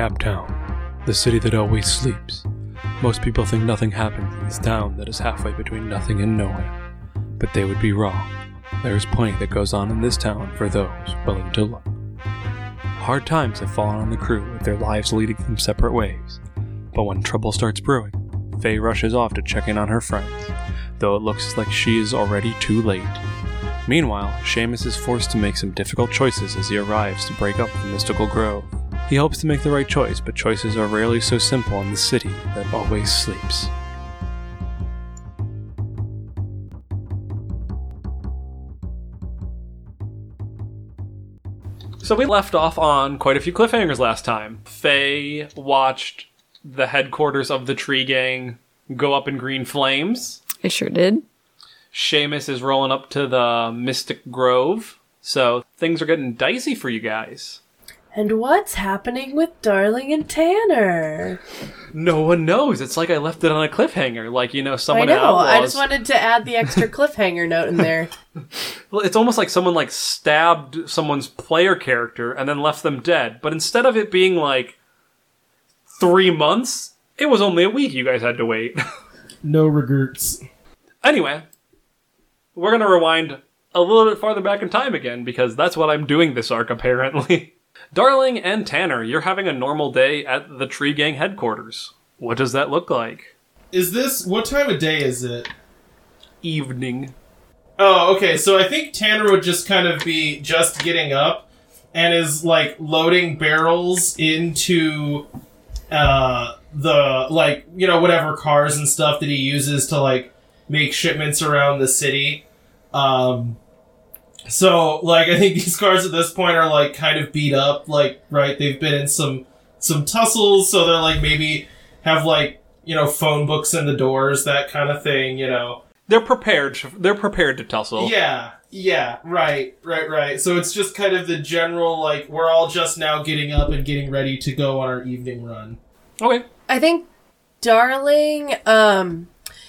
Naptown, the city that always sleeps. Most people think nothing happens in this town that is halfway between nothing and nowhere. But they would be wrong. There is plenty that goes on in this town for those willing to look. Hard times have fallen on the crew with their lives leading them separate ways. But when trouble starts brewing, Faye rushes off to check in on her friends, though it looks like she is already too late. Meanwhile, Seamus is forced to make some difficult choices as he arrives to break up the mystical grove. He hopes to make the right choice, but choices are rarely so simple in the city that always sleeps. So we left off on quite a few cliffhangers last time. Faye watched the headquarters of the tree gang go up in green flames. I sure did. Seamus is rolling up to the Mystic Grove. So things are getting dicey for you guys. And what's happening with Darling and Tanner? No one knows. It's like I left it on a cliffhanger. Like, you know, I someone know. outlaws. I just wanted to add the extra cliffhanger note in there. Well, it's almost like someone like stabbed someone's player character and then left them dead. But instead of it being like three months, it was only a week you guys had to wait. No regrets. anyway, we're gonna rewind a little bit farther back in time again because that's what I'm doing this arc apparently. Darling and Tanner, you're having a normal day at the Tree Gang headquarters. What does that look like? Is this what time of day is it? Evening. Oh, okay. So I think Tanner would just kind of be just getting up and is like loading barrels into uh the like you know whatever cars and stuff that he uses to like make shipments around the city. Um so like I think these cars at this point are like kind of beat up like right they've been in some some tussles so they're like maybe have like you know phone books in the doors that kind of thing you know They're prepared. They're prepared to tussle. yeah, yeah, right, right, right. So it's just kind of the general like we're all just now getting up and getting ready to go on our evening run. Okay. I think Darling, um,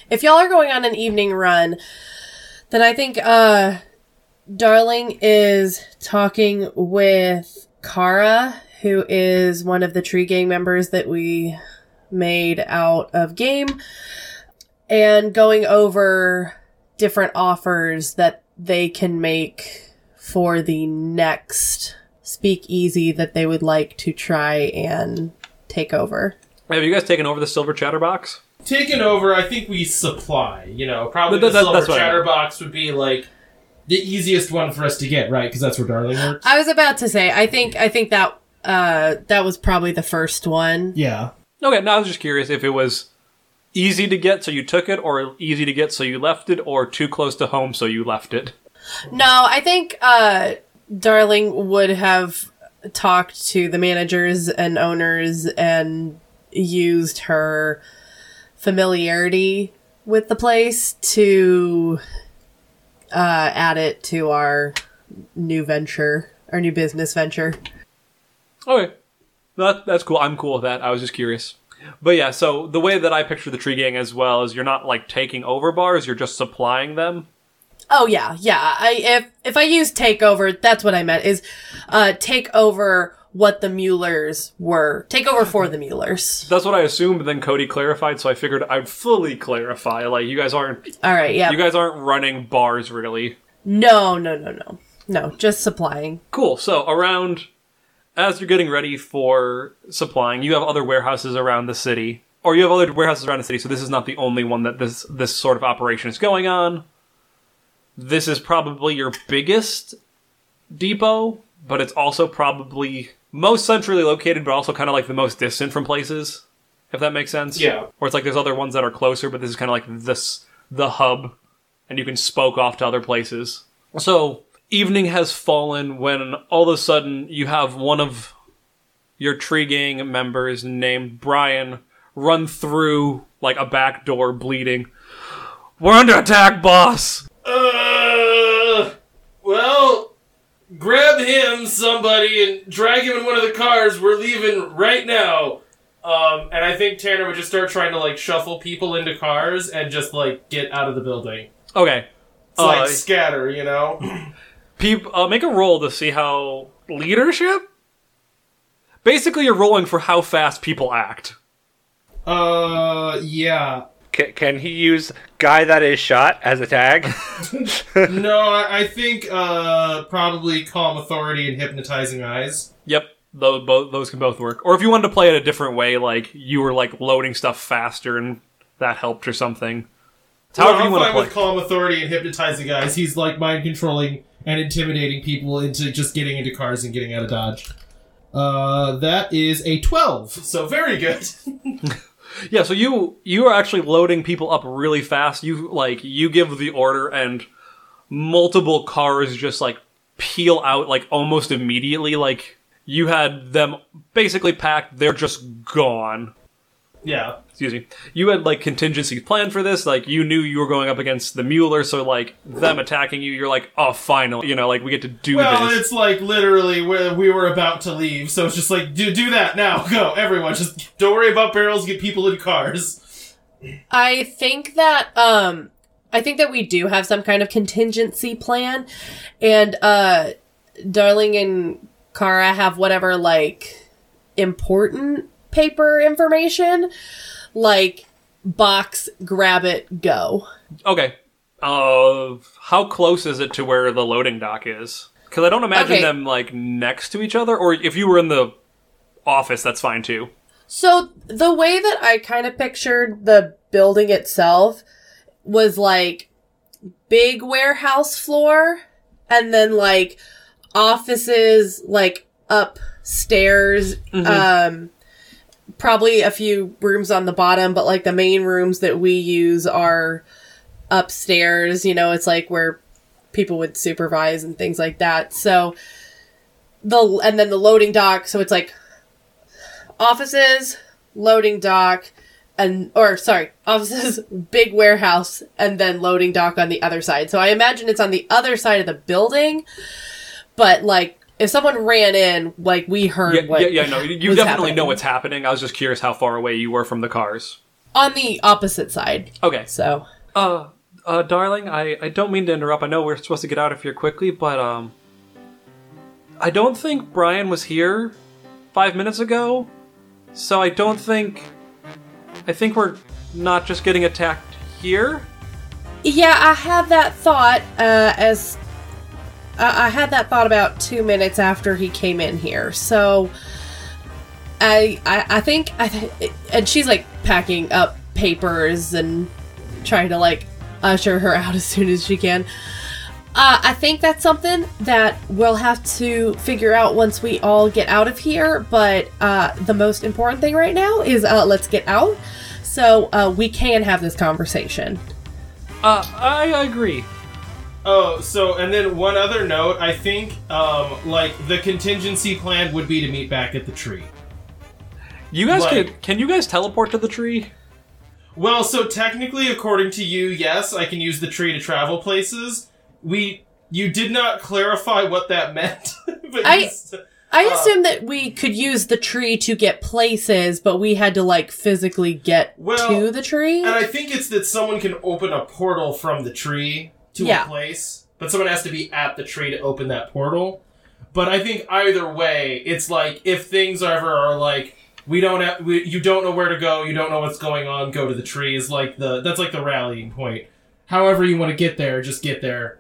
if y'all are going on an evening run, then I think, uh, Darling is talking with Kara, who is one of the tree gang members that we made out of game, and going over different offers that they can make for the next speakeasy that they would like to try and take over. Have you guys taken over the silver chatterbox? Taken over, I think we supply. You know, probably That- the that- silver that's I meant. chatterbox would be like the easiest one for us to get, right? Because that's where Darling works. I was about to say, I think, I think that, uh, that was probably the first one. yeah. Okay, now I was just curious if it was easy to get so you took it, or easy to get so you left it, or too close to home so you left it. No, I think, uh, Darling would have talked to the managers and owners and used her familiarity with the place to, uh, add it to our new venture, our new business venture. Okay. That, that's cool. I'm cool with that. I was just curious. But yeah, so the way that I picture the tree gang as well is you're not like taking over bars, you're just supplying them. Oh yeah, yeah. I if if I use takeover, that's what I meant is uh take over what the Muellers were. Take over for the Muellers. That's what I assumed, but then Cody clarified, so I figured I'd fully clarify. Like you guys aren't All right, yeah. you guys aren't running bars really. no, no, no, no. No, just supplying. Cool. So around as you're getting ready for supplying, you have other warehouses around the city. Or you have other warehouses around the city, so this is not the only one that this this sort of operation is going on. This is probably your biggest depot, but it's also probably most centrally located, but also kind of like the most distant from places. If that makes sense. Yeah. Or it's like there's other ones that are closer, but this is kind of like this the hub, and you can spoke off to other places. So evening has fallen when all of a sudden you have one of your tree gang members named Brian run through like a back door bleeding. We're under attack, boss! Uh, well, grab him, somebody, and drag him in one of the cars. We're leaving right now. Um, and I think Tanner would just start trying to like shuffle people into cars and just like get out of the building. Okay. It's Uh, like scatter, you know. peop- uh, make a roll to see how leadership? Basically, you're rolling for how fast people act. Uh, yeah. Can, can he use guy that is shot as a tag? no, I, I think uh probably calm authority and hypnotizing eyes. Yep, those, both, those can both work. Or if you wanted to play it a different way, like you were like loading stuff faster and that helped or something. It's No, however I'm you want to fine play. with calm authority and hypnotizing eyes. He's like mind controlling and intimidating people into just getting into cars and getting out of dodge. Uh, that is a twelve. So very good. Yeah, so you you are actually loading people up really fast. You like you give the order and multiple cars just like peel out like almost immediately like you had them basically packed, they're just gone. Yeah. Excuse me. You had like contingency planned for this, like you knew you were going up against the Mueller, so like them attacking you, you're like, "Oh, finally." You know, like we get to do Well, this. it's like literally where we were about to leave, so it's just like do do that now. Go, everyone. Just don't worry about barrels. Get people in cars. I think that um I think that we do have some kind of contingency plan and uh Darling and Kara have whatever like important paper information like box grab it go. Okay. Uh, how close is it to where the loading dock is? Because I don't imagine Okay. them like next to each other. Or if you were in the office, that's fine too. So the way that I kind of pictured the building itself was like big warehouse floor and then like offices like upstairs um probably a few rooms on the bottom but like the main rooms that we use are upstairs you know it's like where people would supervise and things like that so the and then the loading dock so it's like offices, loading dock, and or sorry, offices, big warehouse, and then loading dock on the other side. So I imagine it's on the other side of the building, but like if someone ran in, like we heard Yeah, what yeah, yeah. No, you was definitely happening. know what's happening. I was just curious how far away you were from the cars. on the opposite side. Okay. So Uh, uh, darling, I, I don't mean to interrupt. I know we're supposed to get out of here quickly, but um, I don't think Brian was here five minutes ago, so I don't think. I think we're not just getting attacked here. yeah, I had that thought uh, as I I had that thought about two minutes after he came in here. So I I, I think I th- and she's like packing up papers and trying to like usher her out as soon as she can. Uh, I think that's something that we'll have to figure out once we all get out of here. But uh, the most important thing right now is uh, let's get out so uh, we can have this conversation. Uh, I agree. Oh, so and then one other note. I think um like the contingency plan would be to meet back at the tree. You guys Like- can can you guys teleport to the tree? Well, so technically, according to you, yes, I can use the tree to travel places. We, you did not clarify what that meant. but I- you s- I Uh, assumed that we could use the tree to get places, but we had to like physically get Well, to the tree. and I think it's that someone can open a portal from the tree to Yeah. a place, but someone has to be at the tree to open that portal. But I think either way, it's like if things ever are like we don't have, we, you don't know where to go, you don't know what's going on, go to the tree is like the that's like the rallying point. However you want to get there, just get there.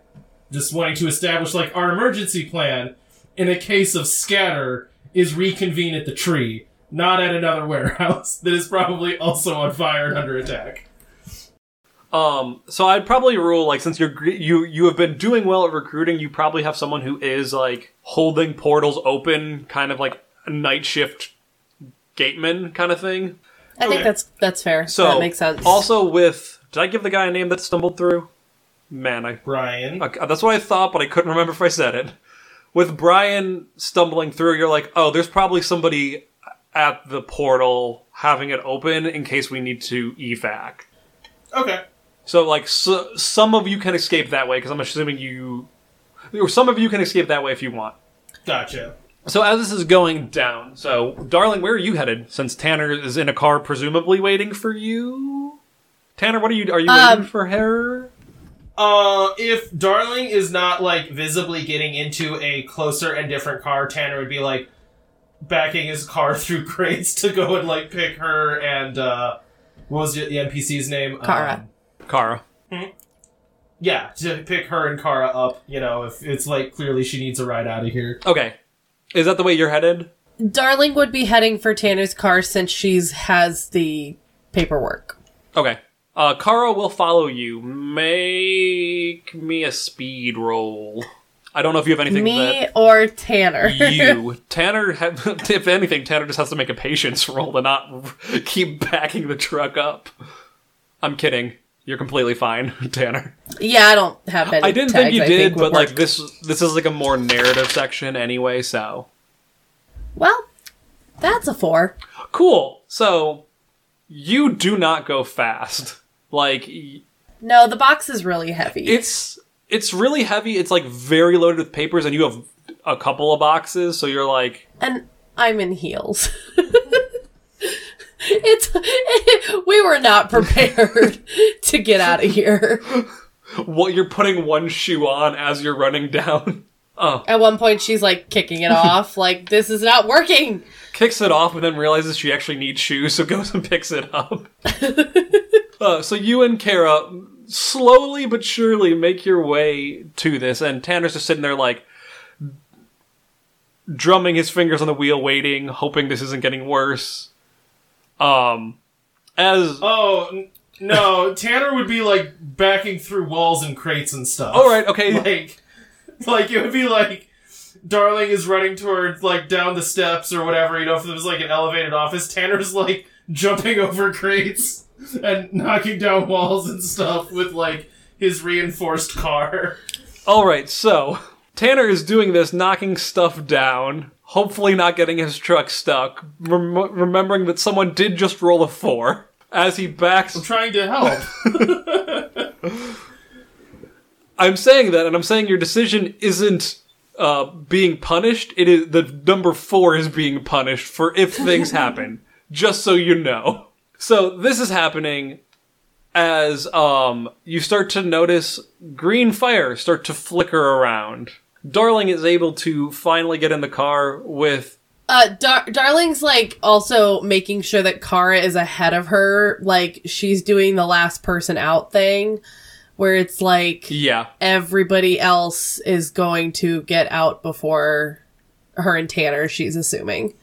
Just wanting to establish like our emergency plan in a case of scatter is reconvene at the tree, not at another warehouse that is probably also on fire and under attack. Um, so I'd probably rule like since you're you you have been doing well at recruiting, you probably have someone who is like holding portals open, kind of like a night shift gateman kind of thing. I think okay. that's that's fair. So that makes sense. Also, with did I give the guy a name that stumbled through? Man, I Brian. okay, that's what I thought, but I couldn't remember if I said it. With Brian stumbling through, you're like, oh, there's probably somebody at the portal having it open in case we need to evac. Okay. So, like, so, some of you can escape that way because I'm assuming you, or some of you can escape that way if you want. Gotcha. So, as this is going down, so darling, where are you headed? Since Tanner is in a car, presumably waiting for you. Tanner, what are you? Are you Um, waiting for her? Uh, if Darling is not like visibly getting into a closer and different car, Tanner would be like, backing his car through crates to go and like pick her and uh, what was the the NPC's name? Kara. Um, Kara. yeah, to pick her and Kara up. You know, if it's like clearly she needs a ride out of here. Okay. Is that the way you're headed? Darling would be heading for Tanner's car since she's has the paperwork. Okay. Uh, Kara will follow you. Make me a speed roll. I don't know if you have anything Me or Tanner? you. Tanner, ha- if anything, Tanner just has to make a patience roll to not keep backing the truck up. I'm kidding. You're completely fine, Tanner. yeah, I don't have any. I didn't tags think you I did, would but like work. this, this is like a more narrative section anyway. So Well, that's a four. cool. So you do not go fast. Like No, the box is really heavy. it's it's really heavy. It's like very loaded with papers, and you have a couple of boxes. So you're like, and I'm in heels. it's we were not prepared to get out of here. what you're putting one shoe on as you're running down. Oh, At one point, she's like kicking it off, like this is not working. kicks it off, and then realizes she actually needs shoes, so goes and picks it up. uh, so you and Kara slowly but surely make your way to this, and Tanner's just sitting there like drumming his fingers on the wheel, waiting, hoping this isn't getting worse. Um, as Oh n- no, Tanner would be like backing through walls and crates and stuff. all right, okay, like like it would be like darling is running towards like down the steps or whatever you know if there was like an elevated office tanner's like jumping over crates and knocking down walls and stuff with like his reinforced car. All right, so Tanner is doing this, knocking stuff down, hopefully not getting his truck stuck, rem- remembering that someone did just roll a four. As he backs, i'm trying to help I'm saying that, and I'm saying your decision isn't uh, being punished. It is the number four is being punished for if things happen. Just so you know. So this is happening as um you start to notice green fire start to flicker around. Darling is able to finally get in the car with Uh, Dar- Darling's like also making sure that Kara is ahead of her. Like she's doing the last person out thing, where it's like yeah. everybody else is going to get out before her and Tanner. She's assuming.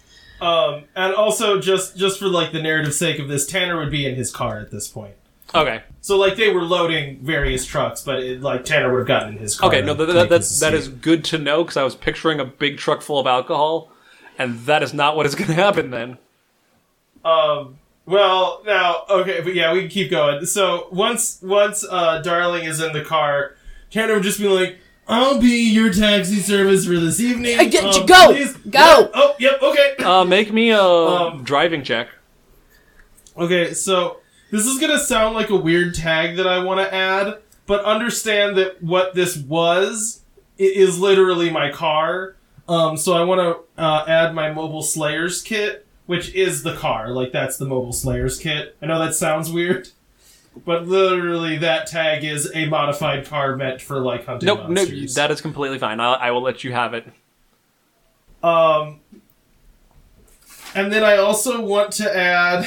um and also just just for like the narrative sake of this tanner would be in his car at this point Okay. so like they were loading various trucks but it, like tanner would have gotten in his car Okay, no, to that, make that, this that, that is good to know because I was picturing a big truck full of alcohol, and that is not what is going to happen then. Um. Well, now, okay, but yeah, we can keep going. So once once uh, Darling is in the car, Tanner would just be like, "I'll be your taxi service for this evening." I get you. Um, Go! please- Go! Yep. Oh, yep. Okay. Uh, make me a Um, driving check. Okay. So this is gonna sound like a weird tag that I want to add, but understand that what this was it is literally my car. Um. So I want to uh, add my mobile Slayers kit, which is the car. Like that's the mobile Slayers kit. I know that sounds weird. But literally, that tag is a modified car meant for like hunting Nope, no, monsters. that is completely fine. I, I will let you have it. Um, and then I also want to add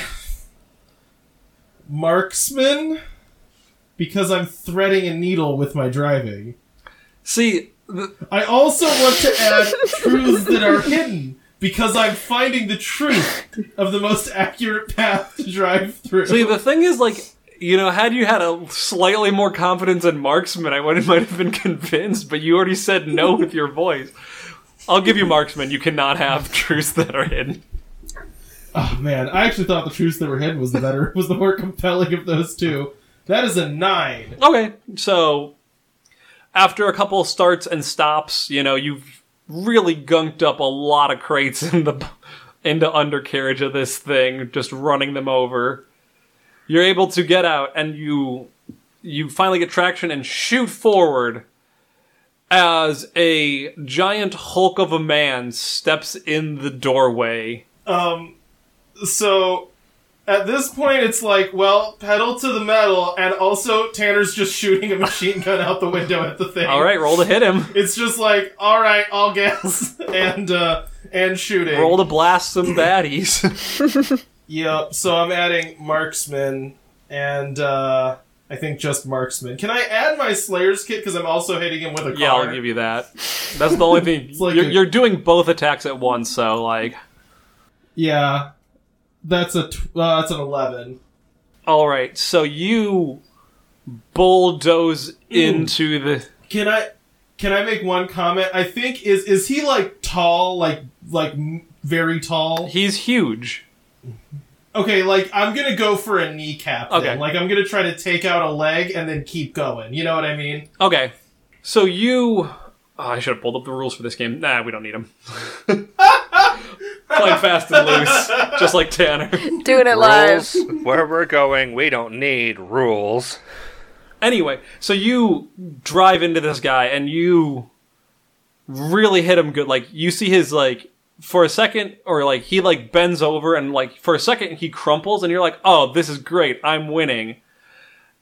marksman because I'm threading a needle with my driving. See, the, I also want to add truths that are hidden because I'm finding the truth of the most accurate path to drive through. see, the thing is, like, you know, had you had a slightly more confidence in marksman, I would might have been convinced. But you already said no with your voice. I'll give you marksman. You cannot have truths that are hidden. Oh man, I actually thought the truths that were hidden was the better, was the more compelling of those two. That is a nine. Okay, so after a couple starts and stops, you know, you've really gunked up a lot of crates in the into undercarriage of this thing, just running them over. You're able to get out and you you finally get traction and shoot forward as a giant hulk of a man steps in the doorway. Um, so at this point, it's like, well, pedal to the metal, and also Tanner's just shooting a machine gun out the window at the thing. All right, roll to hit him. It's just like, all right, I'll guess, and uh, and shooting. Roll to blast some baddies. Yep. So I'm adding marksman and uh I think just marksman. Can I add my Slayer's kit because I'm also hitting him with a car? yeah, I'll give you that. That's the only thing. like you're, a- you're doing both attacks at once, so like, Yeah. That's a tw- uh, that's an eleven. all right. So you bulldoze into the. Can I can I make one comment? I think is is he like tall, like like very tall? He's huge. Okay, like I'm gonna go for a kneecap. Then. Okay. Like I'm gonna try to take out a leg and then keep going. You know what I mean? Okay, so you. Oh, I should have pulled up the rules for this game. Nah, we don't need them. Playing fast and loose, just like Tanner. Doing it live. Where we're going, we don't need rules. Anyway, so you drive into this guy and you really hit him good. Like you see his like for a second, or like he like bends over and like for a second he crumples, and you're like, oh, this is great, I'm winning.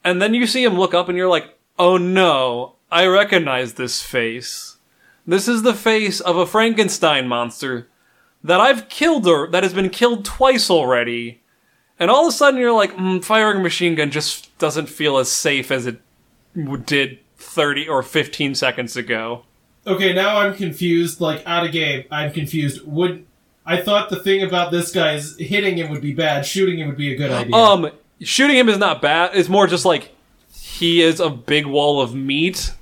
And then you see him look up, and you're like, oh no, I recognize this face. This is the face of a Frankenstein monster that I've killed or that has been killed twice already. And all of a sudden, you're like, mm, firing a machine gun just doesn't feel as safe as it did 30 or 15 seconds ago. Okay, now I'm confused. Like out of game, I'm confused. Would I thought the thing about this guy is hitting him would be bad, shooting him would be a good idea. Um, shooting him is not bad. It's more just like he is a big wall of meat.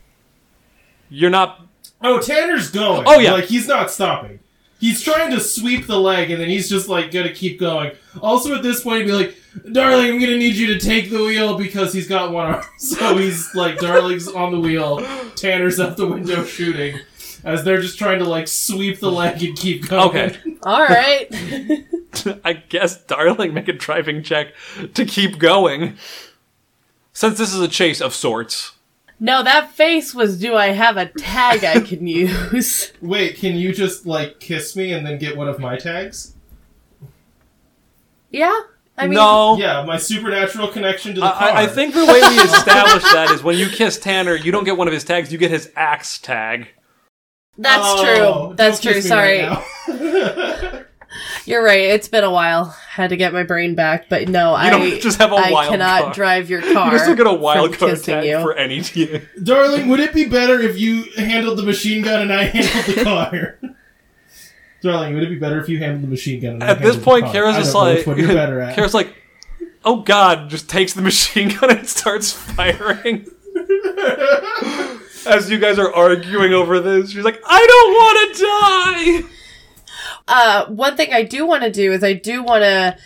You're not. oh, Tanner's going. Oh, yeah. like he's not stopping. He's trying to sweep the leg, and then he's just like gonna keep going. Also, at this point, he'd be like, "Darling, I'm gonna need you to take the wheel because he's got one arm." So he's like, "Darling's on the wheel, Tanner's out the window shooting." As they're just trying to like sweep the leg and keep going. Okay. All right. I guess, darling, make a driving check to keep going. Since this is a chase of sorts. No, that face was do I have a tag I can use? Wait, can you just like kiss me and then get one of my tags? Yeah? I mean, no. Yeah, my supernatural connection to the car. I, I think the way we establish that is when you kiss Tanner, you don't get one of his tags, you get his axe tag. that's Oh, true. That's true. Sorry. right now. You're right. It's been a while. Had to get my brain back, but no, I don't just have a I wild cannot card. drive your car. You just get a wild from card kissing tag you. for any team. Darling, would it be better if you handled the machine gun and I handled the car? Darling, would it be better if you handled the machine gun and I At this handled point, the car? Kara's I just don't know like, which one you're better at. Kara's like, oh god, just takes the machine gun and starts firing. As you guys are arguing over this, she's like, I don't want to die. Uh, one thing I do want to do is I do want to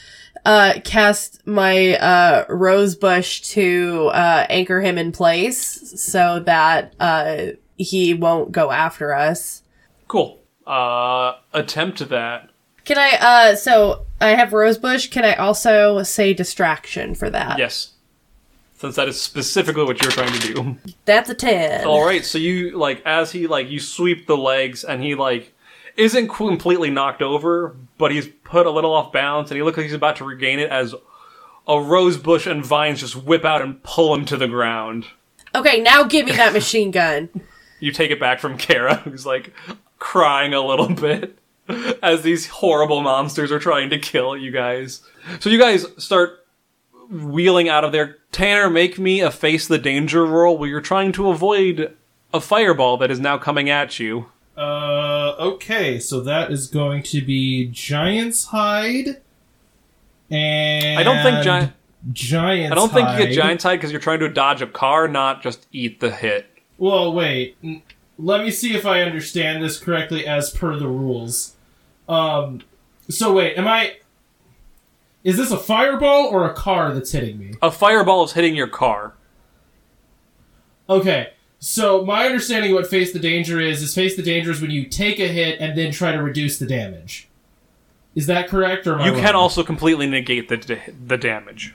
uh, cast my uh, rose bush to uh, anchor him in place so that uh, he won't go after us. Cool. Uh, attempt that. Can I? Uh, so I have rosebush. Can I also say distraction for that? Yes. Since that is specifically what you're trying to do. That's a ten. All right, so you like as he like you sweep the legs and he like isn't completely knocked over, but he's put a little off balance and he looks like he's about to regain it as a rose bush and vines just whip out and pull him to the ground. Okay, now give me that machine gun. You take it back from Kara, who's like crying a little bit as these horrible monsters are trying to kill you guys. So you guys start wheeling out of there. Tanner, make me a face the danger roll where you're trying to avoid a fireball that is now coming at you. Uh, okay, so that is going to be Giant's Hide. And I don't think giant. Giant's I don't think you get Giant's Hide because you're trying to dodge a car, not just eat the hit. Well, wait. Let me see if I understand this correctly as per the rules. Um, so wait, am I? Is this a fireball or a car that's hitting me? A fireball is hitting your car. Okay, so my understanding of what face the danger is is face the danger is when you take a hit and then try to reduce the damage. Is that correct, or am I You wrong? can also completely negate the the damage.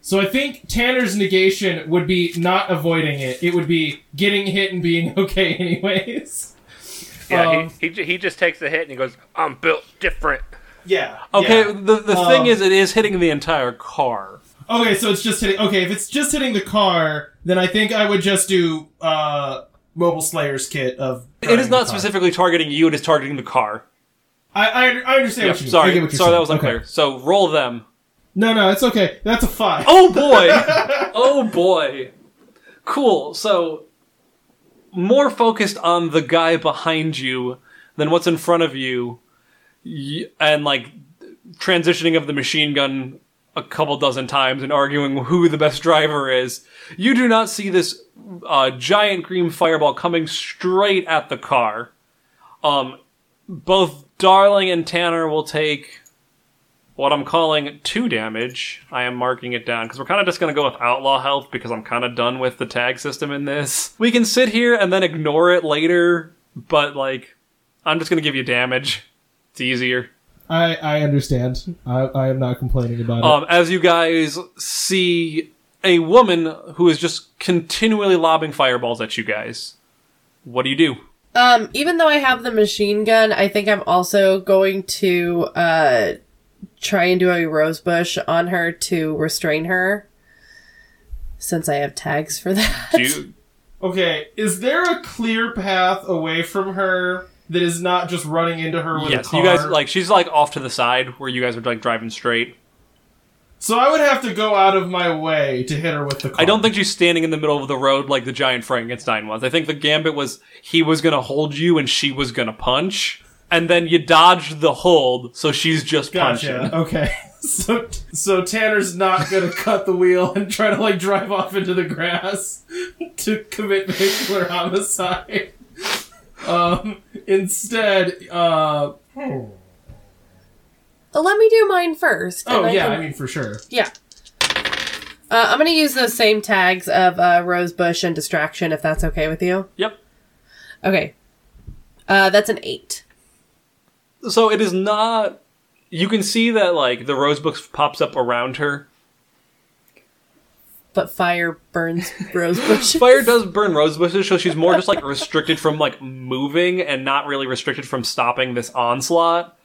So I think Tanner's negation would be not avoiding it; it would be getting hit and being okay, anyways. Yeah, Um, he, he, he just takes the hit and he goes, I'm built different. Yeah. Okay, yeah. the the Um, thing is, it is hitting the entire car. Okay, so it's just hitting. Okay, if it's just hitting the car, then I think I would just do uh mobile slayer's kit of. It is not specifically targeting you; it is targeting the car. I I, I understand Yep, what you mean. Sorry, get what you're sorry, that was unclear. Okay. So roll them. No, no, it's okay. That's a five. Oh boy! oh boy! Cool. So more focused on the guy behind you than what's in front of you, and like transitioning of the machine gun a couple dozen times and arguing who the best driver is. You do not see this uh, giant green fireball coming straight at the car. Um, both Darling and Tanner will take what I'm calling two damage. I am marking it down because we're kind of just going to go with outlaw health because I'm kind of done with the tag system in this. We can sit here and then ignore it later, but like, I'm just going to give you damage. It's easier. I I understand. I I am not complaining about it. Um, as you guys see a woman who is just continually lobbing fireballs at you guys. What do you do? Um, even though I have the machine gun, I think I'm also going to uh try and do a rose bush on her to restrain her. Since I have tags for that. Do you Okay, is there a clear path away from her that is not just running into her with a yes, car? you guys like she's like off to the side where you guys are like driving straight. So I would have to go out of my way to hit her with the car. I don't think she's standing in the middle of the road like the giant Frankenstein was. I think the gambit was he was gonna hold you and she was gonna punch, and then you dodged the hold, so she's just Gotcha. punching. Okay. So so Tanner's not gonna cut the wheel and try to like drive off into the grass to commit vehicular homicide. Um. Instead, uh. Uh, Let me do mine first. and Oh I yeah, can- I mean for sure. yeah. Uh, I'm gonna use those same tags of uh, rose bush and distraction, if that's okay with you. Yep. Okay. Uh, that's an eight. So it is not. You can see that like the rose book pops up around her. But fire burns rose bush. Fire does burn rose bushes, so she's more just like restricted from like moving and not really restricted from stopping this onslaught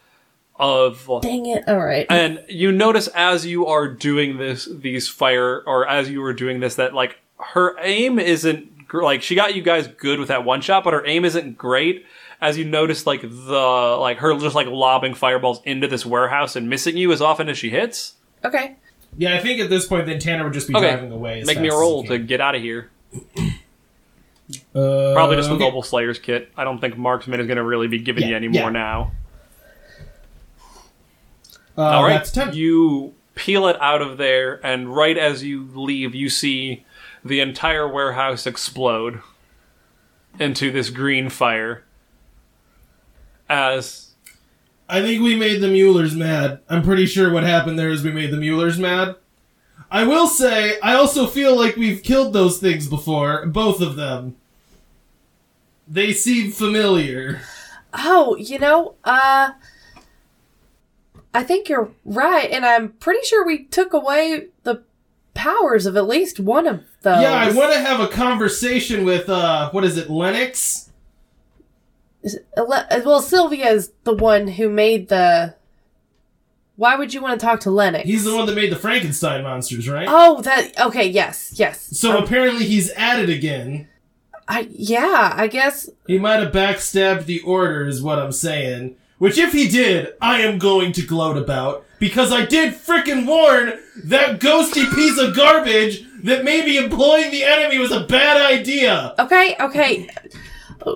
of Dang it! All right. And you notice as you are doing this, these fire, or as you were doing this, that like her aim isn't like she got you guys good with that one shot, but her aim isn't great. As you notice, like the like her just like lobbing fireballs into this warehouse and missing you as often as she hits. okay. Yeah, I think at this point then Tanner would just be Okay. driving away. As Make me a fast as roll to get out of here. Uh, Probably just with okay. Slayer's kit. I don't think Marksman is going to really be giving Yeah, you any more yeah. now. Uh, All right, That's ten. you peel it out of there, and right as you leave, you see the entire warehouse explode into this green fire. As I think we made the Muellers mad. I'm pretty sure what happened there is we made the Muellers mad. I will say, I also feel like we've killed those things before, both of them. They seem familiar. Oh, you know, uh, I think you're right, and I'm pretty sure we took away the powers of at least one of those. Yeah, I want to have a conversation with, uh, what is it, Lennox? Is- ele- Well, Sylvia's the one who made the. Why would you want to talk to Lennox? He's the one that made the Frankenstein monsters, right? Oh, that. Okay, yes, yes. so Um, apparently he's at it again. I, yeah, I guess. He might have backstabbed the order, is what I'm saying. Which, if he did, I am going to gloat about. Because I did frickin' warn that ghosty piece of garbage that maybe employing the enemy was a bad idea. Okay, okay.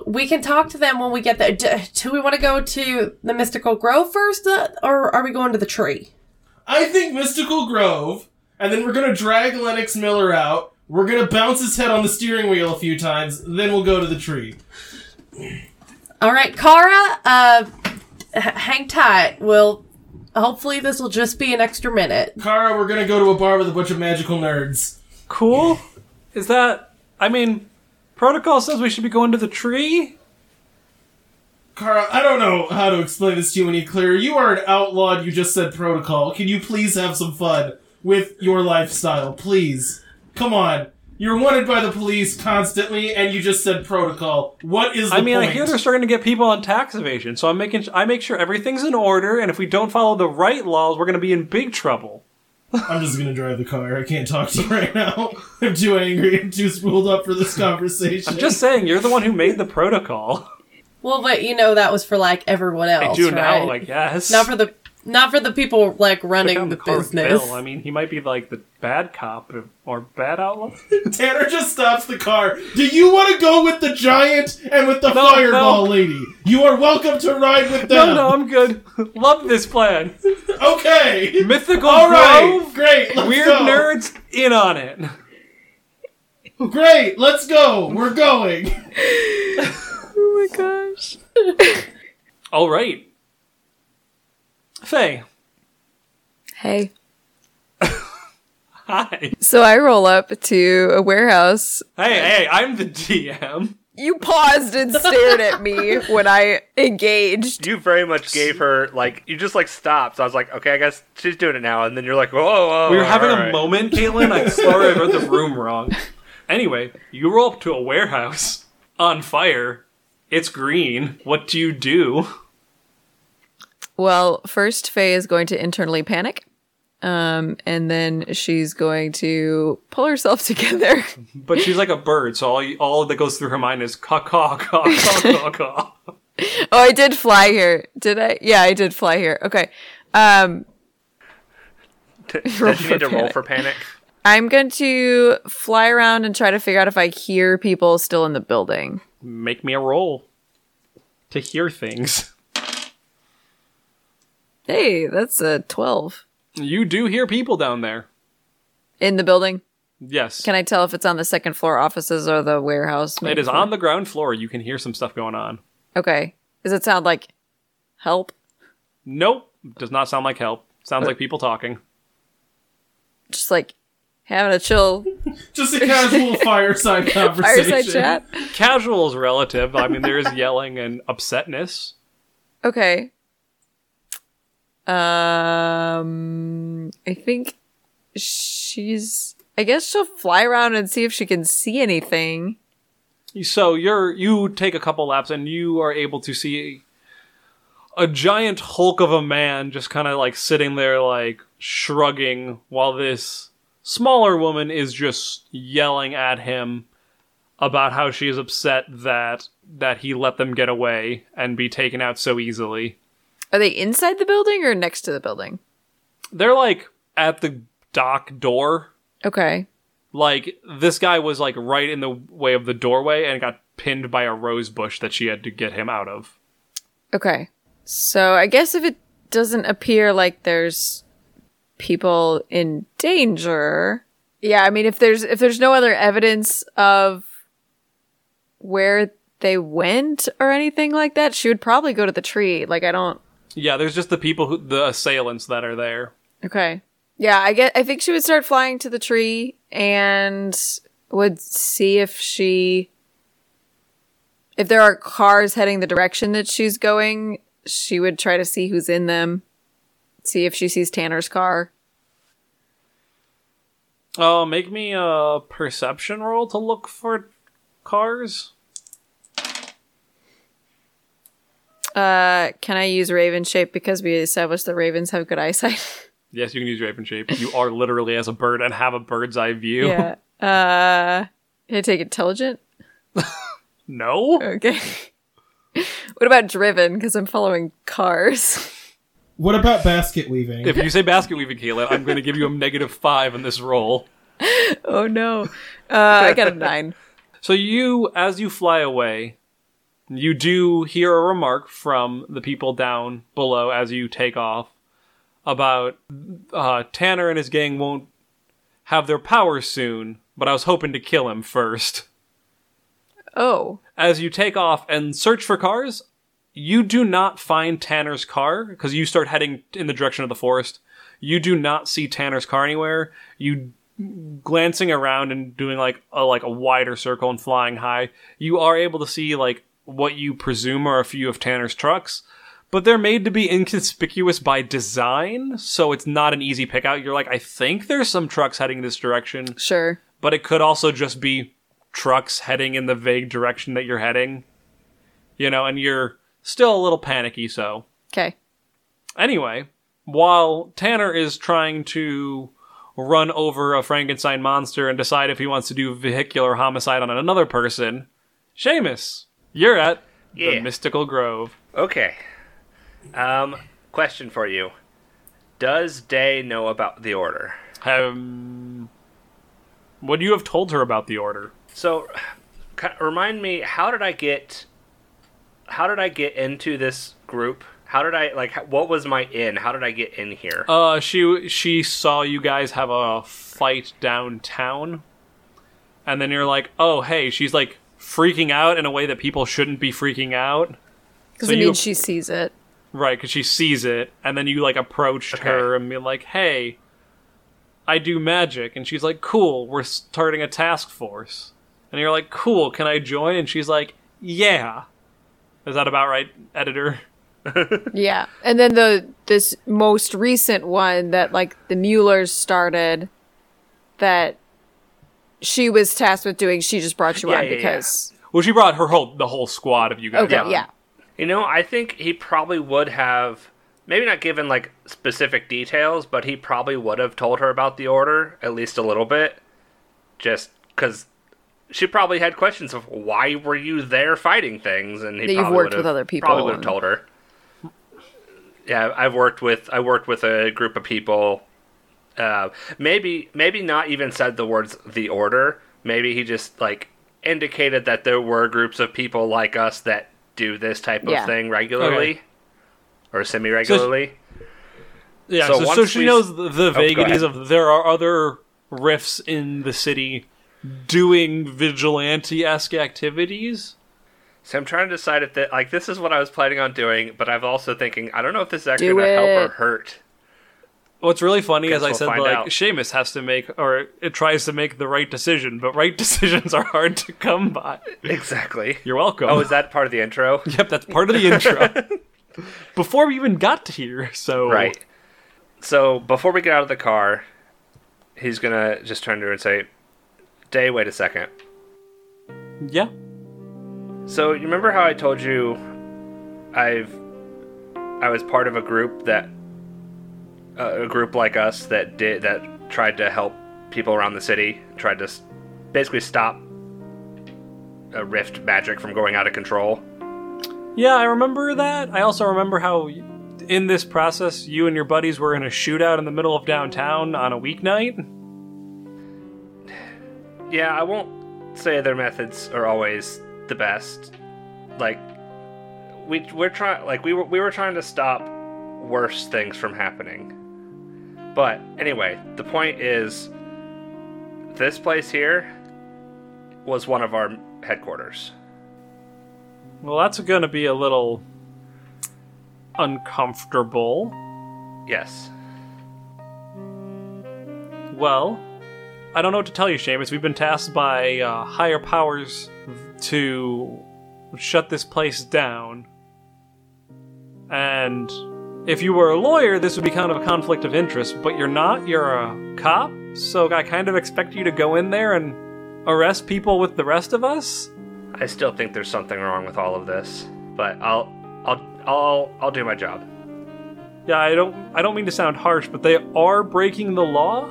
We can talk to them when we get there. D- do we want to go to the Mystical Grove first, uh, or are we going to the tree? I think Mystical Grove, and then we're gonna drag Lennox Miller out. We're gonna bounce his head on the steering wheel a few times, then we'll go to the tree. All right, Kara, uh, h- hang tight. We'll. Hopefully, this will just be an extra minute. Kara, we're gonna go to a bar with a bunch of magical nerds. cool. Is that? I mean, protocol says we should be going to the tree. Kara, I don't know how to explain this to you any clearer. You are an outlaw. You just said protocol. Can you please have some fun with your lifestyle, please? Come on. You're wanted by the police constantly, and you just said protocol. What is the I mean, point? I hear they're starting to get people on tax evasion, so I'm making I make sure everything's in order, and if we don't follow the right laws, we're going to be in big trouble. I'm just gonna drive the car. I can't talk to you right now. I'm too angry. I'm too spooled up for this conversation. I'm just saying, you're the one who made the protocol. Well, but you know that was for like everyone else. I do right? now, I guess. not for the not for the people like running the, business. Bill. I mean, he might be like the bad cop or bad outlaw. Tanner just stops the car. Do you want to go with the giant and with the No, fireball no. lady? You are welcome to ride with them. No, no, I'm good. Love this plan. Okay. Mythical All right. Grove. Great. Let's Weird go. nerds in on it. Great. Let's go. We're going. Oh my gosh. All right. Faye. Hey. Hi. So I roll up to a warehouse. Hey, hey, I'm the DM. You paused and stared at me when I engaged. You very much gave her like you just like stopped. So I was like, okay, I guess she's doing it now. And then you're like, whoa, whoa. We were having alright. a moment, Caitlin. I'm sorry I read the room wrong. Anyway, you roll up to a warehouse on fire. It's green. What do you do? Well, first Faye is going to internally panic. Um, and then she's going to pull herself together. But she's like a bird, so all all that goes through her mind is caw caw caw caw caw caw. oh, I did fly here. Did I? Yeah, I did fly here. Okay. Um, T- Roll Does she need for to roll for panic? I'm going to fly around and try to figure out if I hear people still in the building. Make me a roll to hear things. Hey, that's a 12 You do hear people down there. in the building. Yes. Can I tell if it's on the second floor offices or the warehouse? it is on the ground floor. You can hear some stuff going on. Okay. Does it sound like help? Nope. Does not sound like help. Sounds uh, like people talking. Just like having a chill Just a casual fireside conversation. fireside chat? Casual is relative. I mean, there is yelling and upsetness. Okay. Um, I think she's. I guess she'll fly around and see if she can see anything. So you're you take a couple laps and you are able to see a giant hulk of a man just kind of like sitting there like shrugging while this smaller woman is just yelling at him about how she is upset that that he let them get away and be taken out so easily. Are they inside the building or next to the building? They're like at the dock door. Okay. Like this guy was like right in the way of the doorway and got pinned by a rose bush that she had to get him out of. Okay. So I guess if it doesn't appear like there's people in danger, yeah, I mean if there's if there's no other evidence of where they went or anything like that, she would probably go to the tree. Like I don't Yeah, there's just the people who the assailants that are there. Okay. Yeah, I get I think she would start flying to the tree and would see if she if there are cars heading the direction that she's going, she would try to see who's in them. See if she sees Tanner's car. Uh, make me a perception roll to look for cars. Uh can I use Raven shape because we established that ravens have good eyesight? Yes, you can use Raven shape. You are literally as a bird and have a bird's eye view. yeah. Uh can I take intelligent? No. Okay. what about driven because I'm following cars? What about basket weaving? If you say basket weaving, Caleb, I'm going to give you a negative five on this roll. oh no. Uh I got a 9. So you, as you fly away, you do hear a remark from the people down below as you take off about uh, Tanner and his gang won't have their power soon, but I was hoping to kill him first. Oh. As you take off and search for cars, you do not find Tanner's car because you start heading in the direction of the forest. You do not see Tanner's car anywhere. You glancing around and doing like a like a wider circle and flying high, you are able to see like what you presume are a few of Tanner's trucks, but they're made to be inconspicuous by design, so it's not an easy pick out. You're like, I think there's some trucks heading this direction, Sure. but it could also just be trucks heading in the vague direction that you're heading. You know, and you're still a little panicky, so Okay. Anyway, while Tanner is trying to run over a Frankenstein monster and decide if he wants to do vehicular homicide on another person. Seamus, you're at the Mystical Grove. Okay. Um, question for you. Does Day know about the order? Um, would you have told her about the order? So, ki- remind me, how did I get? How did I get into this group? How did I like? h- What was my in? How did I get in here? Uh, she she saw you guys have a fight downtown, and then you're like, oh hey, she's like freaking out in a way that people shouldn't be freaking out. Because So it you- means she sees it. Right, because she sees it, and then you like approached Okay. her and be like, "Hey, I do magic," and she's like, "Cool, we're starting a task force," and you're like, "Cool, can I join?" And she's like, "Yeah." Is that about right, editor? Yeah. And then the this most recent one that like the Muellers started that she was tasked with doing, she just brought you Yeah, on yeah, yeah. because Well, she brought her whole the whole squad of you guys. Okay, on. yeah. You know, I think he probably would have maybe not given like specific details, but he probably would have told her about the order at least a little bit, just because she probably had questions of why were you there fighting things, and he That you've probably worked would with have- other people Probably would have and- told her. Yeah, I've worked with I worked with a group of people. Uh, maybe maybe not even said the words the order. Maybe he just like indicated that there were groups of people like us that do this type of Yeah. thing regularly Okay. or semi regularly. Yeah, So so, so, she we- knows the, the go vagaries ahead. of there are other rifts in the city doing vigilante esque activities. so I'm trying to decide if that like this is what I was planning on doing, but I'm also thinking I don't know if this is actually Do going to help or hurt. What's really funny is I said like out. Seamus has to make or it tries to make the right decision, but right decisions are hard to come by. Exactly. You're welcome. Oh, is that part of the intro? Yep, that's part of the intro. Before we even got to here, so Right. So before we get out of the car, he's gonna just turn to her and say, "Day, wait a second. Yeah, So you remember how I told you I've I was part of a group that a group like us that did that tried to help people around the city, tried to basically stop a rift magic from going out of control. yeah, I remember that. I also remember how in this process, you and your buddies were in a shootout in the middle of downtown on a weeknight. Yeah, I won't say their methods are always the best. Like we we're trying like we were we were trying to stop worse things from happening. But anyway, the point is this place here was one of our headquarters. Well, that's going to be a little uncomfortable. Yes. Well, I don't know what to tell you, Seamus. We've been tasked by uh, higher powers to shut this place down. And if you were a lawyer, this would be kind of a conflict of interest, but you're not. You're a cop, so I kind of expect you to go in there and arrest people with the rest of us. I still think there's something wrong with all of this, but I'll I'll I'll I'll do my job. Yeah, I don't I don't mean to sound harsh, but they are breaking the law.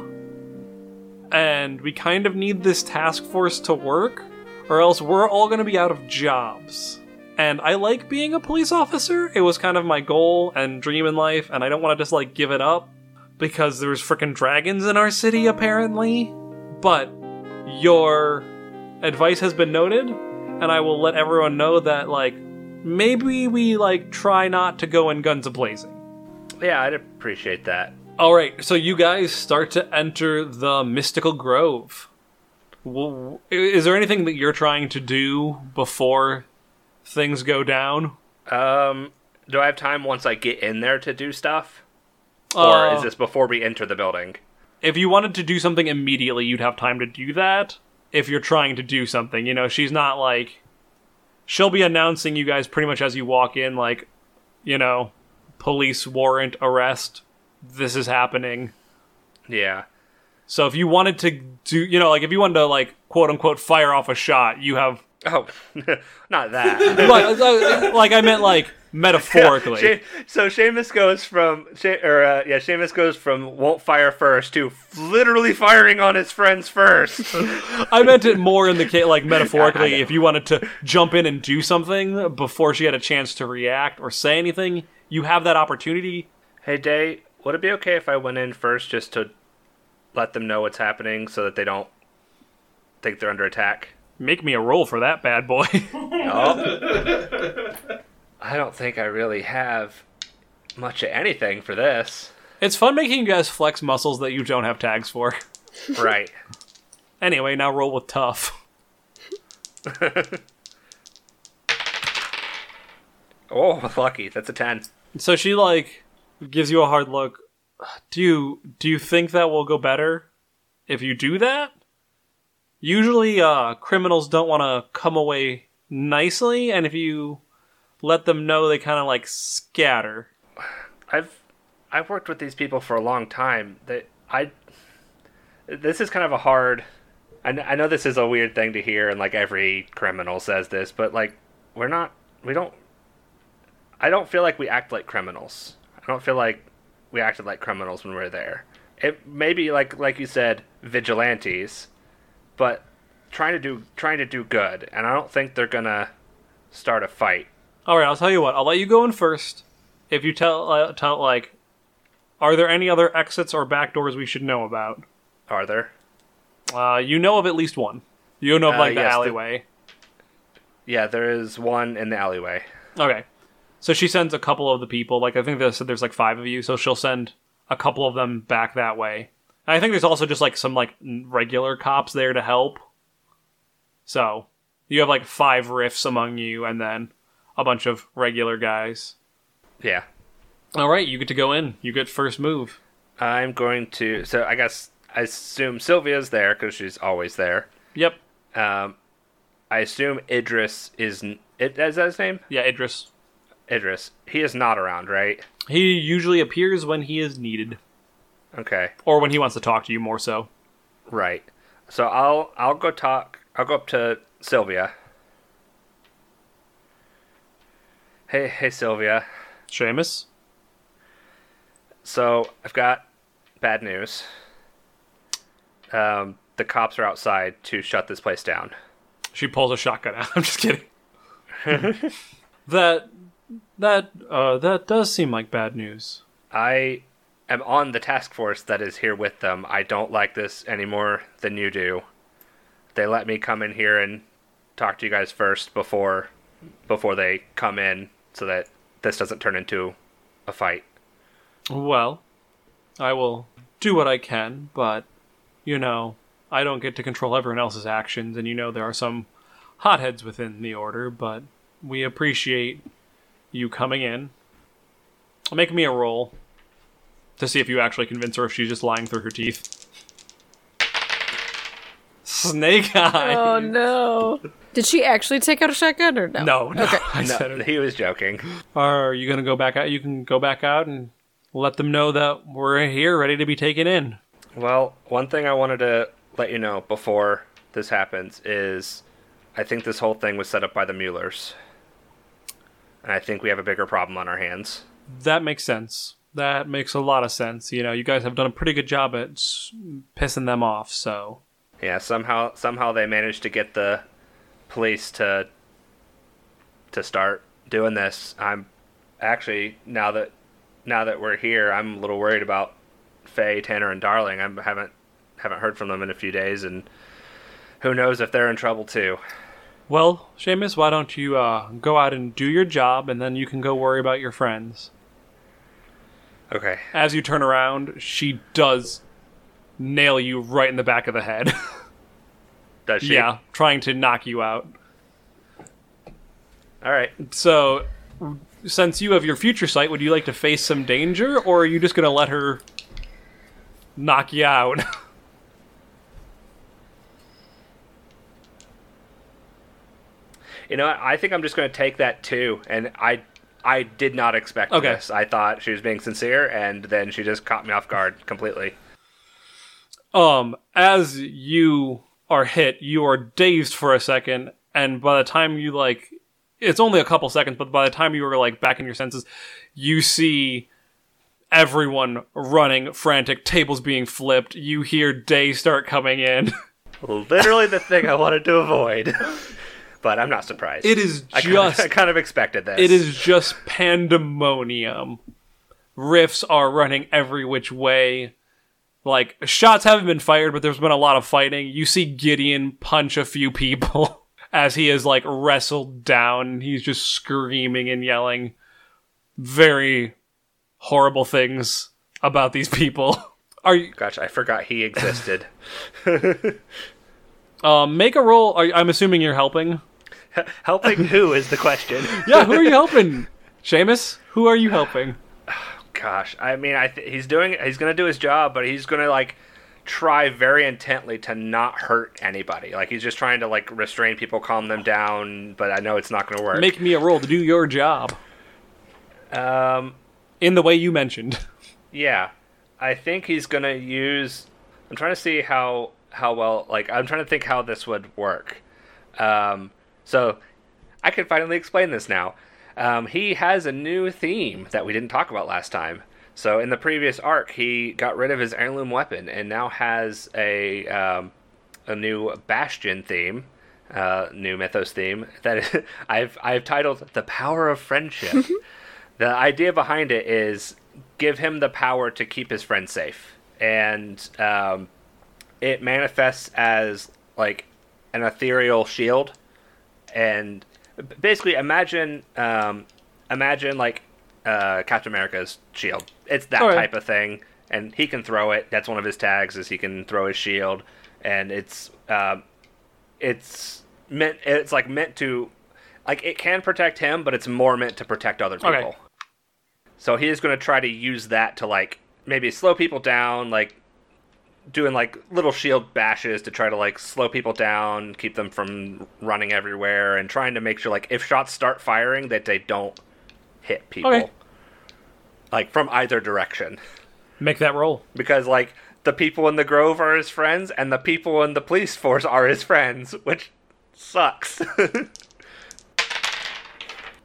And we kind of need this task force to work or else we're all going to be out of jobs. And I like being a police officer. It was kind of my goal and dream in life and I don't want to just like give it up because there's freaking dragons in our city apparently. But your advice has been noted and I will let everyone know that like maybe we like try not to go in guns a blazing. Yeah, I'd appreciate that. All right, so you guys start to enter the mystical grove. W- Is there anything that you're trying to do before things go down? Um, do I have time once I get in there to do stuff, or Uh, is this before we enter the building? If you wanted to do something immediately, you'd have time to do that. If you're trying to do something, you know, she's not like she'll be announcing you guys pretty much as you walk in, like, you know, police warrant arrest. This is happening. Yeah. So if you wanted to do, you know, like if you wanted to like quote unquote fire off a shot, you have Oh, not that. like, like, like I meant like metaphorically. She- so Seamus goes from, she- or uh, yeah, Seamus goes from won't fire first to literally firing on his friends first. I meant it more in the case, like metaphorically. know. if you wanted to jump in and do something before she had a chance to react or say anything, you have that opportunity. hey, Day, would it be okay if I went in first just to let them know what's happening so that they don't think they're under attack? Make me a roll for that bad boy. I don't think I really have much of anything for this. it's fun making you guys flex muscles that you don't have tags for. Right. Anyway, now roll with tough. Oh, lucky. That's a 10. So she like gives you a hard look. Do you do you think that will go better if you do that? Usually uh criminals don't want to come away nicely and if you let them know they kind of like scatter. I've I've worked with these people for a long time. That I this is kind of a hard. I, I know this is a weird thing to hear, and like every criminal says this, but like we're not. We don't. I don't feel like we act like criminals. I don't feel like we acted like criminals when we were there. It may be like like you said, vigilantes, but trying to do trying to do good, and I don't think they're gonna start a fight. All right, I'll tell you what. I'll let you go in first. If you tell uh, tell like are there any other exits or back doors we should know about? Are there? Uh, you know of at least one. You know of Uh, like the yes, the- alleyway. Yeah, there is one in the alleyway. Okay. So she sends a couple of the people, like I think there's, there's like five of you, so she'll send a couple of them back that way. And I think there's also just like some like regular cops there to help. So you have like five rifts among you and then a bunch of regular guys. Yeah. All right, you get to go in. You get first move. I'm going to. So I guess I assume Sylvia's there because she's always there. Yep. Um, I assume Idris is. is that his name? Yeah, Idris. Idris. He is not around, right? He usually appears when he is needed Okay. or when he wants to talk to you more so. Right. So I'll I'll go talk. I'll go up to Sylvia. Hey, hey, Sylvia. Seamus? So I've got bad news. Um, the cops are outside to shut this place down. She pulls a shotgun out. I'm just kidding. that that uh that does seem like bad news. I am on the task force that is here with them. I don't like this any more than you do. They let me come in here and talk to you guys first before before they come in so that this doesn't turn into a fight. Well, I will do what I can, but you know, I don't get to control everyone else's actions, and you know there are some hotheads within the order, but we appreciate you coming in. Make me a roll to see if you actually convince her if she's just lying through her teeth. Snake eye. Oh no! Did she actually take out a shotgun or no? No, no. I No, said it. he was joking. Are you gonna go back out? You can go back out and let them know that we're here, ready to be taken in. Well, one thing I wanted to let you know before this happens is I think this whole thing was set up by the Muellers. And I think we have a bigger problem on our hands. That makes sense. That makes a lot of sense. You know, you guys have done a pretty good job at s- pissing them off. So Yeah, somehow somehow they managed to get the police to to start doing this. I'm actually now that now that we're here, I'm a little worried about Faye, Tanner, and Darling. I haven't haven't heard from them in a few days, and who knows if they're in trouble too. Well, Seamus, why don't you uh, go out and do your job, and then you can go worry about your friends. Okay. As you turn around, she does nail you right in the back of the head. Does she? yeah, trying to knock you out. All right. So, since you have your future sight, would you like to face some danger, or are you just going to let her knock you out? You know. I think I'm just going to take that too. And I, I did not expect Okay. this. I thought she was being sincere, and then she just caught me off guard completely. um, as you are hit, you are dazed for a second, and by the time you like, it's only a couple seconds, but by the time you were like back in your senses, you see everyone running frantic, tables being flipped. You hear Day start coming in. Literally the thing I wanted to avoid. but I'm not surprised. It is I kind, of, just I kind of expected this. It is just pandemonium. Rifts are running every which way. Like, shots haven't been fired, but there's been a lot of fighting. You see Gideon punch a few people as he is, like, wrestled down. He's just screaming and yelling very horrible things about these people. Are you, Gosh, I forgot he existed. Um, make a roll. Are, I'm assuming you're helping. Helping who is the question. Yeah, who are you helping? Seamus, who are you helping? Gosh, I mean, I th- he's doing he's gonna do his job, but he's gonna like try very intently to not hurt anybody. Like he's just trying to like restrain people, calm them down. But I know it's not gonna work. Make me a roll to do your job um, in the way you mentioned. yeah, I think he's gonna use. I'm trying to see how how well like I'm trying to think how this would work. Um, so I can finally explain this now. Um, he has a new theme that we didn't talk about last time. So in the previous arc, he got rid of his heirloom weapon and now has a um, a new Bastion theme, uh, new Mythos theme that I've I've titled "The Power of Friendship." the idea behind it is give him the power to keep his friends safe, and um, it manifests as like an ethereal shield and basically imagine um, imagine like uh, Captain America's shield. It's that Alright. type of thing, and he can throw it. That's one of his tags is he can throw his shield, and it's um, it's meant it's like meant to like it can protect him, but it's more meant to protect other people. Okay. So he is going to try to use that to like maybe slow people down, like doing like little shield bashes to try to like slow people down, keep them from running everywhere, and trying to make sure like if shots start firing that they don't hit people, Okay. like from either direction, Make that roll. because like the people in the grove are his friends and the people in the police force are his friends, which sucks.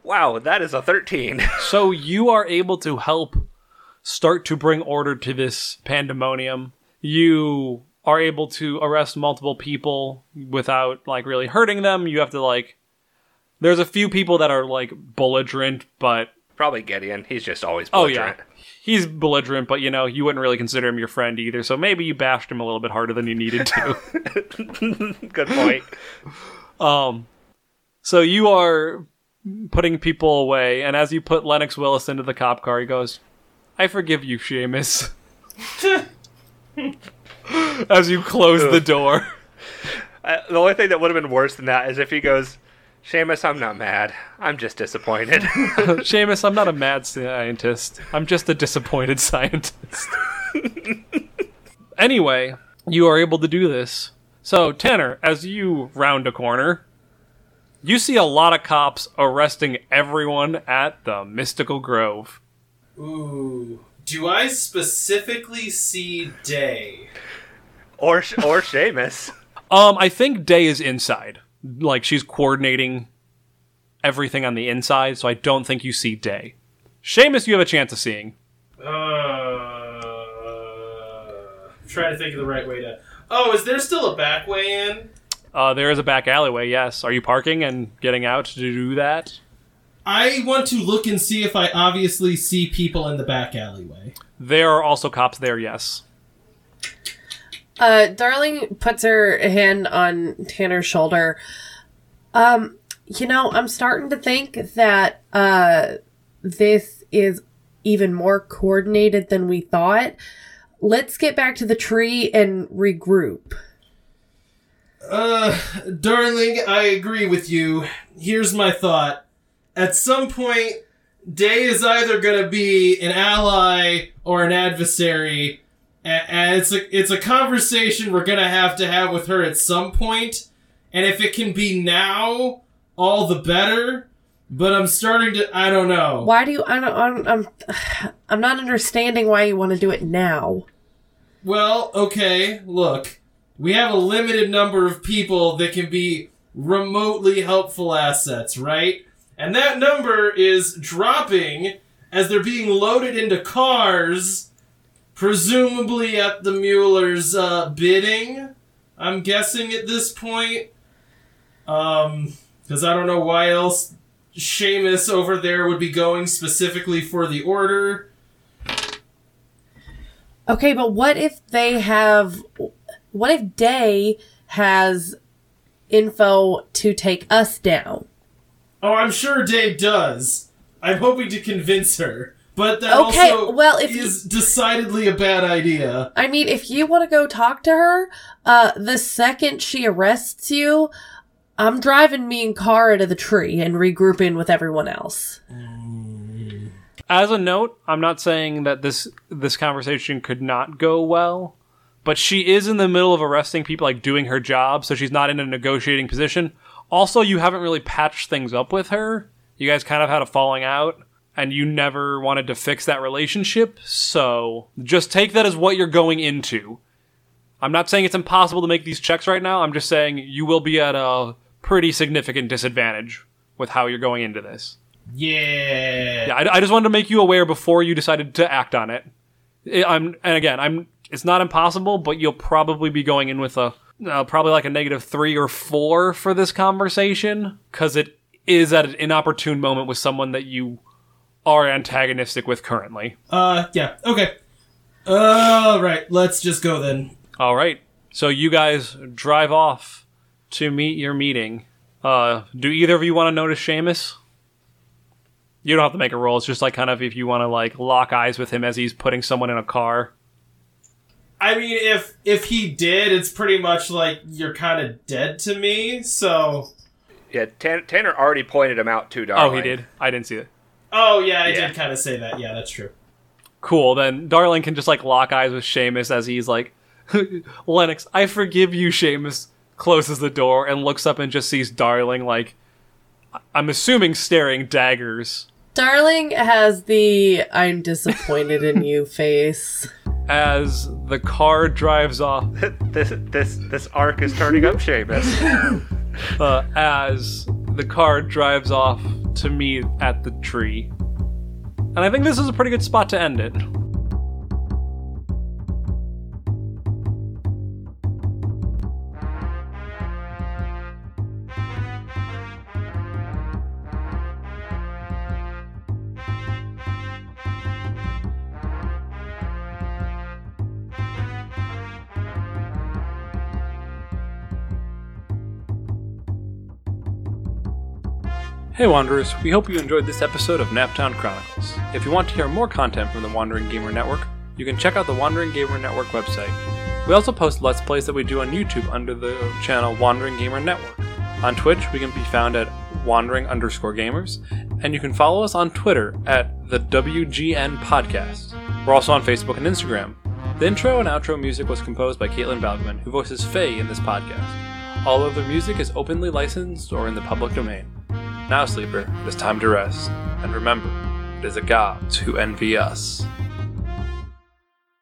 wow, that is a thirteen. So you are able to help start to bring order to this pandemonium. You are able to arrest multiple people without like really hurting them. You have to like there's a few people that are like belligerent, but Probably Gideon. He's just always oh yeah. He's belligerent, but you know, you wouldn't really consider him your friend either. So maybe you bashed him a little bit harder than you needed to. Good point. Um, so you are putting people away, and as you put Lennox Willis into the cop car, he goes, "I forgive you, Seamus." as you close the door. Uh, the only thing that would have been worse than that is if he goes, Seamus, I'm not mad. I'm just disappointed. Seamus, I'm not a mad scientist. I'm just a disappointed scientist. anyway, you are able to do this. So, Tanner, as you round a corner, you see a lot of cops arresting everyone at the Mystical Grove. Ooh. Do I specifically see Day? or or Seamus. Um, I think Day is inside. Like she's coordinating everything on the inside, so I don't think you see Day. Seamus, you have a chance of seeing. Uh, I'm trying to think of the right way to. Oh, is there still a back way in? Uh, there is a back alleyway. Yes. Are you parking and getting out to do that? I want to look and see if I obviously see people in the back alleyway. There are also cops there. Yes. Uh, Darling puts her hand on Tanner's shoulder. Um, you know, I'm starting to think that uh, this is even more coordinated than we thought. Let's get back to the tree and regroup. Uh, darling, I agree with you. Here's my thought. At some point, Day is either going to be an ally or an adversary, and it's a it's a conversation we're going to have to have with her at some point. And if it can be now, all the better. But I'm starting to I don't know. Why do you? I don't, I'm, I'm, I'm not understanding why you want to do it now. Well, okay, look. We have a limited number of people that can be remotely helpful assets, right? And that number is dropping as they're being loaded into cars, presumably at the Mueller's uh, bidding. I'm guessing at this point. Um, because I don't know why else Seamus over there would be going specifically for the order. Okay, but what if they have. What if Day has info to take us down? Oh, I'm sure Dave does. I'm hoping to convince her. But that Okay, also well, if you- is decidedly a bad idea. I mean, if you want to go talk to her, uh, the second she arrests you, I'm driving me and Kara to the tree and regrouping with everyone else. As a note, I'm not saying that this this conversation could not go well, but she is in the middle of arresting people, like doing her job, so she's not in a negotiating position. Also, you haven't really patched things up with her. You guys kind of had a falling out, and you never wanted to fix that relationship. So just take that as what you're going into. I'm not saying it's impossible to make these checks right now. I'm just saying you will be at a pretty significant disadvantage with how you're going into this. Yeah. Yeah, I, I just wanted to make you aware before you decided to act on it. I'm, and again, I'm. It's not impossible, but you'll probably be going in with a uh, probably like a negative three or four for this conversation because it is at an inopportune moment with someone that you are antagonistic with currently. Uh, yeah. Okay. All right. Let's just go then. All right, so you guys drive off to meet your meeting. Uh, do either of you want to notice Seamus? You don't have to make a roll. It's just like kind of if you want to like lock eyes with him as he's putting someone in a car. I mean, if if he did, it's pretty much like you're kind of dead to me. So. Yeah, Tan- Tanner already pointed him out to Darling. Oh, he did. I didn't see it. Oh yeah, I Yeah. did kind of say that. Yeah, that's true. Cool. Then Darling can just like lock eyes with Seamus as he's like, Lennox, I forgive you. Seamus closes the door and looks up and just sees Darling like, I'm assuming staring daggers Darling has the I'm disappointed in you face. As the car drives off. this this this arc is turning up, Seamus. uh, as the car drives off to meet at the tree. And I think this is a pretty good spot to end it. Hey Wanderers, we hope you enjoyed this episode of Naptown Chronicles. If you want to hear more content from the Wandering Gamer Network, you can check out the Wandering Gamer Network website. We also post Let's Plays that we do on YouTube under the channel Wandering Gamer Network. On Twitch, we can be found at wandering underscore gamers, and you can follow us on Twitter at the WGN Podcast. We're also on Facebook and Instagram. The intro and outro music was composed by Caitlin Balgman, who voices Faye in this podcast. All of other music is openly licensed or in the public domain. Now, sleeper, it is time to rest. And remember, it is the gods who envy us.